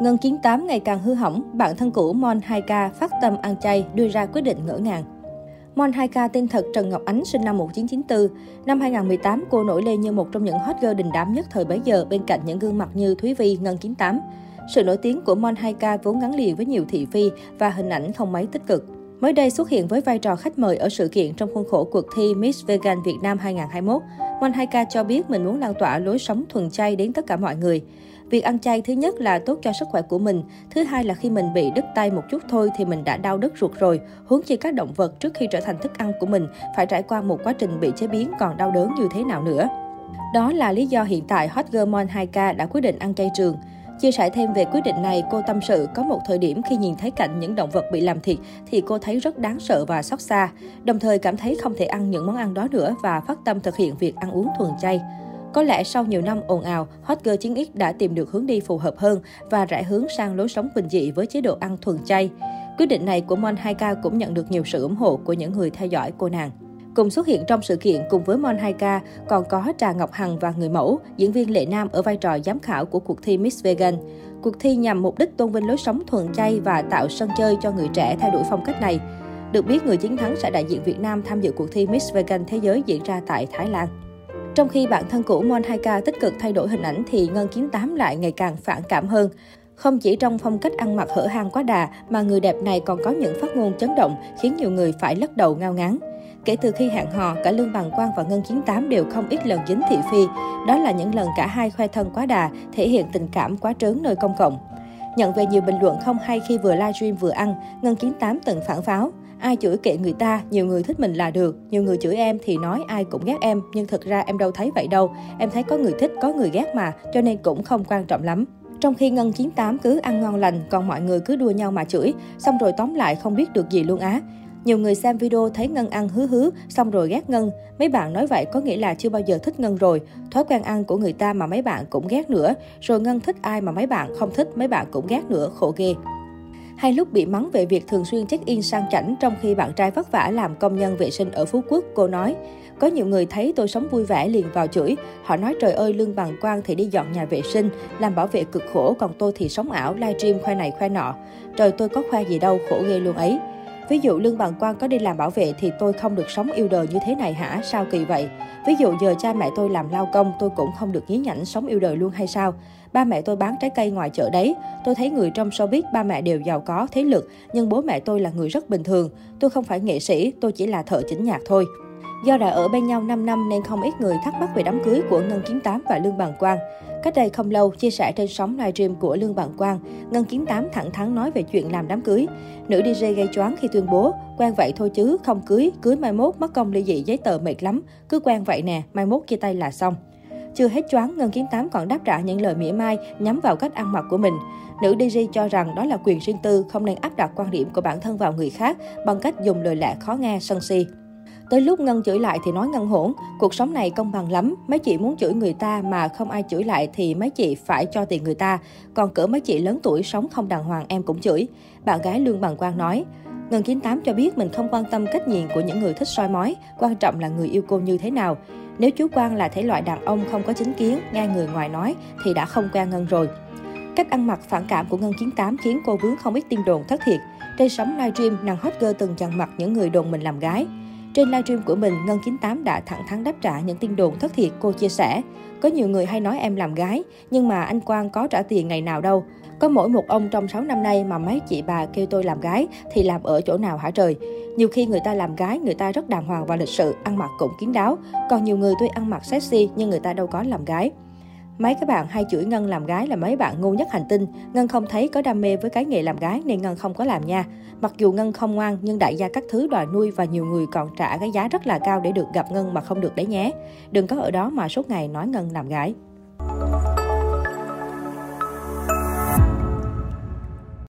Ngân 98 ngày càng hư hỏng, bạn thân cũ Mon 2K phát tâm ăn chay đưa ra quyết định ngỡ ngàng. Mon 2K tên thật Trần Ngọc Ánh sinh năm 1994. Năm 2018, cô nổi lên như một trong những hot girl đình đám nhất thời bấy giờ bên cạnh những gương mặt như Thúy Vi, Ngân 98. Sự nổi tiếng của Mon 2K vốn gắn liền với nhiều thị phi và hình ảnh không mấy tích cực. Mới đây xuất hiện với vai trò khách mời ở sự kiện trong khuôn khổ cuộc thi Miss Vegan Việt Nam 2021. Mon 2K cho biết mình muốn lan tỏa lối sống thuần chay đến tất cả mọi người. Việc ăn chay thứ nhất là tốt cho sức khỏe của mình, thứ hai là khi mình bị đứt tay một chút thôi thì mình đã đau đứt ruột rồi, huống chi các động vật trước khi trở thành thức ăn của mình phải trải qua một quá trình bị chế biến còn đau đớn như thế nào nữa. Đó là lý do hiện tại Hot Girl Mon 2K đã quyết định ăn chay trường. Chia sẻ thêm về quyết định này, cô tâm sự có một thời điểm khi nhìn thấy cảnh những động vật bị làm thịt thì cô thấy rất đáng sợ và xót xa, đồng thời cảm thấy không thể ăn những món ăn đó nữa và phát tâm thực hiện việc ăn uống thuần chay. Có lẽ sau nhiều năm ồn ào, Hot Girl 9X đã tìm được hướng đi phù hợp hơn và rẽ hướng sang lối sống bình dị với chế độ ăn thuần chay. Quyết định này của Mon 2K cũng nhận được nhiều sự ủng hộ của những người theo dõi cô nàng. Cùng xuất hiện trong sự kiện cùng với Mon 2K còn có Trà Ngọc Hằng và người mẫu, diễn viên Lệ Nam ở vai trò giám khảo của cuộc thi Miss Vegan. Cuộc thi nhằm mục đích tôn vinh lối sống thuần chay và tạo sân chơi cho người trẻ theo đuổi phong cách này. Được biết, người chiến thắng sẽ đại diện Việt Nam tham dự cuộc thi Miss Vegan Thế giới diễn ra tại Thái Lan. Trong khi bạn thân cũ Mon Haika tích cực thay đổi hình ảnh thì Ngân 98 lại ngày càng phản cảm hơn. Không chỉ trong phong cách ăn mặc hở hang quá đà mà người đẹp này còn có những phát ngôn chấn động khiến nhiều người phải lắc đầu ngao ngán. Kể từ khi hẹn hò, cả Lương Bằng Quang và Ngân 98 đều không ít lần dính thị phi. Đó là những lần cả hai khoe thân quá đà, thể hiện tình cảm quá trớn nơi công cộng. Nhận về nhiều bình luận không hay khi vừa livestream vừa ăn, Ngân 98 từng phản pháo. Ai chửi kệ người ta, nhiều người thích mình là được. Nhiều người chửi em thì nói ai cũng ghét em, nhưng thực ra em đâu thấy vậy đâu. Em thấy có người thích, có người ghét mà, cho nên cũng không quan trọng lắm. Trong khi Ngân 98 cứ ăn ngon lành, còn mọi người cứ đua nhau mà chửi, xong rồi tóm lại không biết được gì luôn á. Nhiều người xem video thấy Ngân ăn hứ hứ, xong rồi ghét Ngân. Mấy bạn nói vậy có nghĩa là chưa bao giờ thích Ngân rồi. Thói quen ăn của người ta mà mấy bạn cũng ghét nữa. Rồi Ngân thích ai mà mấy bạn không thích, mấy bạn cũng ghét nữa, khổ ghê. Hay lúc bị mắng về việc thường xuyên check-in sang chảnh trong khi bạn trai vất vả làm công nhân vệ sinh ở Phú Quốc, cô nói. Có nhiều người thấy tôi sống vui vẻ liền vào chửi. Họ nói trời ơi lương bằng quang thì đi dọn nhà vệ sinh, làm bảo vệ cực khổ, còn tôi thì sống ảo, livestream khoe này khoe nọ. Trời tôi có khoe gì đâu, khổ ghê luôn ấy. Ví dụ Lương Bằng Quang có đi làm bảo vệ thì tôi không được sống yêu đời như thế này hả? Sao kỳ vậy? Ví dụ giờ cha mẹ tôi làm lao công tôi cũng không được nhí nhảnh sống yêu đời luôn hay sao? Ba mẹ tôi bán trái cây ngoài chợ đấy. Tôi thấy người trong showbiz ba mẹ đều giàu có, thế lực, nhưng bố mẹ tôi là người rất bình thường. Tôi không phải nghệ sĩ, tôi chỉ là thợ chỉnh nhạc thôi. Do đã ở bên nhau 5 năm nên không ít người thắc mắc về đám cưới của Ngân Kiến Tám và Lương Bằng Quang. Cách đây không lâu, chia sẻ trên sóng livestream của Lương Bằng Quang, Ngân Kiến Tám thẳng thắn nói về chuyện làm đám cưới. Nữ DJ gây choáng khi tuyên bố, quen vậy thôi chứ, không cưới, cưới mai mốt mất công ly dị giấy tờ mệt lắm, cứ quen vậy nè, mai mốt chia tay là xong. Chưa hết choáng, Ngân Kiến Tám còn đáp trả những lời mỉa mai nhắm vào cách ăn mặc của mình. Nữ DJ cho rằng đó là quyền riêng tư, không nên áp đặt quan điểm của bản thân vào người khác bằng cách dùng lời lẽ khó nghe, sân si. Tới lúc Ngân chửi lại thì nói Ngân hỗn, cuộc sống này công bằng lắm, mấy chị muốn chửi người ta mà không ai chửi lại thì mấy chị phải cho tiền người ta, còn cỡ mấy chị lớn tuổi sống không đàng hoàng em cũng chửi. Bạn gái Lương Bằng Quang nói. Ngân 98 cho biết mình không quan tâm cách nhìn của những người thích soi mói, quan trọng là người yêu cô như thế nào. Nếu chú Quang là thể loại đàn ông không có chính kiến, nghe người ngoài nói thì đã không quen Ngân rồi. Cách ăn mặc phản cảm của Ngân 98 khiến cô vướng không ít tin đồn thất thiệt. Trên sóng livestream, nàng hot girl từng dằn mặt những người đồn mình làm gái. Trên livestream của mình, Ngân 98 đã thẳng thắn đáp trả những tin đồn thất thiệt cô chia sẻ. Có nhiều người hay nói em làm gái, nhưng mà anh Quang có trả tiền ngày nào đâu. Có mỗi một ông trong 6 năm nay mà mấy chị bà kêu tôi làm gái thì làm ở chỗ nào hả trời? Nhiều khi người ta làm gái, người ta rất đàng hoàng và lịch sự, ăn mặc cũng kín đáo. Còn nhiều người tôi ăn mặc sexy nhưng người ta đâu có làm gái. Mấy các bạn hay chửi Ngân làm gái là mấy bạn ngu nhất hành tinh. Ngân không thấy có đam mê với cái nghề làm gái nên Ngân không có làm nha. Mặc dù Ngân không ngoan, nhưng đại gia các thứ đòi nuôi và nhiều người còn trả cái giá rất là cao để được gặp Ngân mà không được đấy nhé. Đừng có ở đó mà suốt ngày nói Ngân làm gái.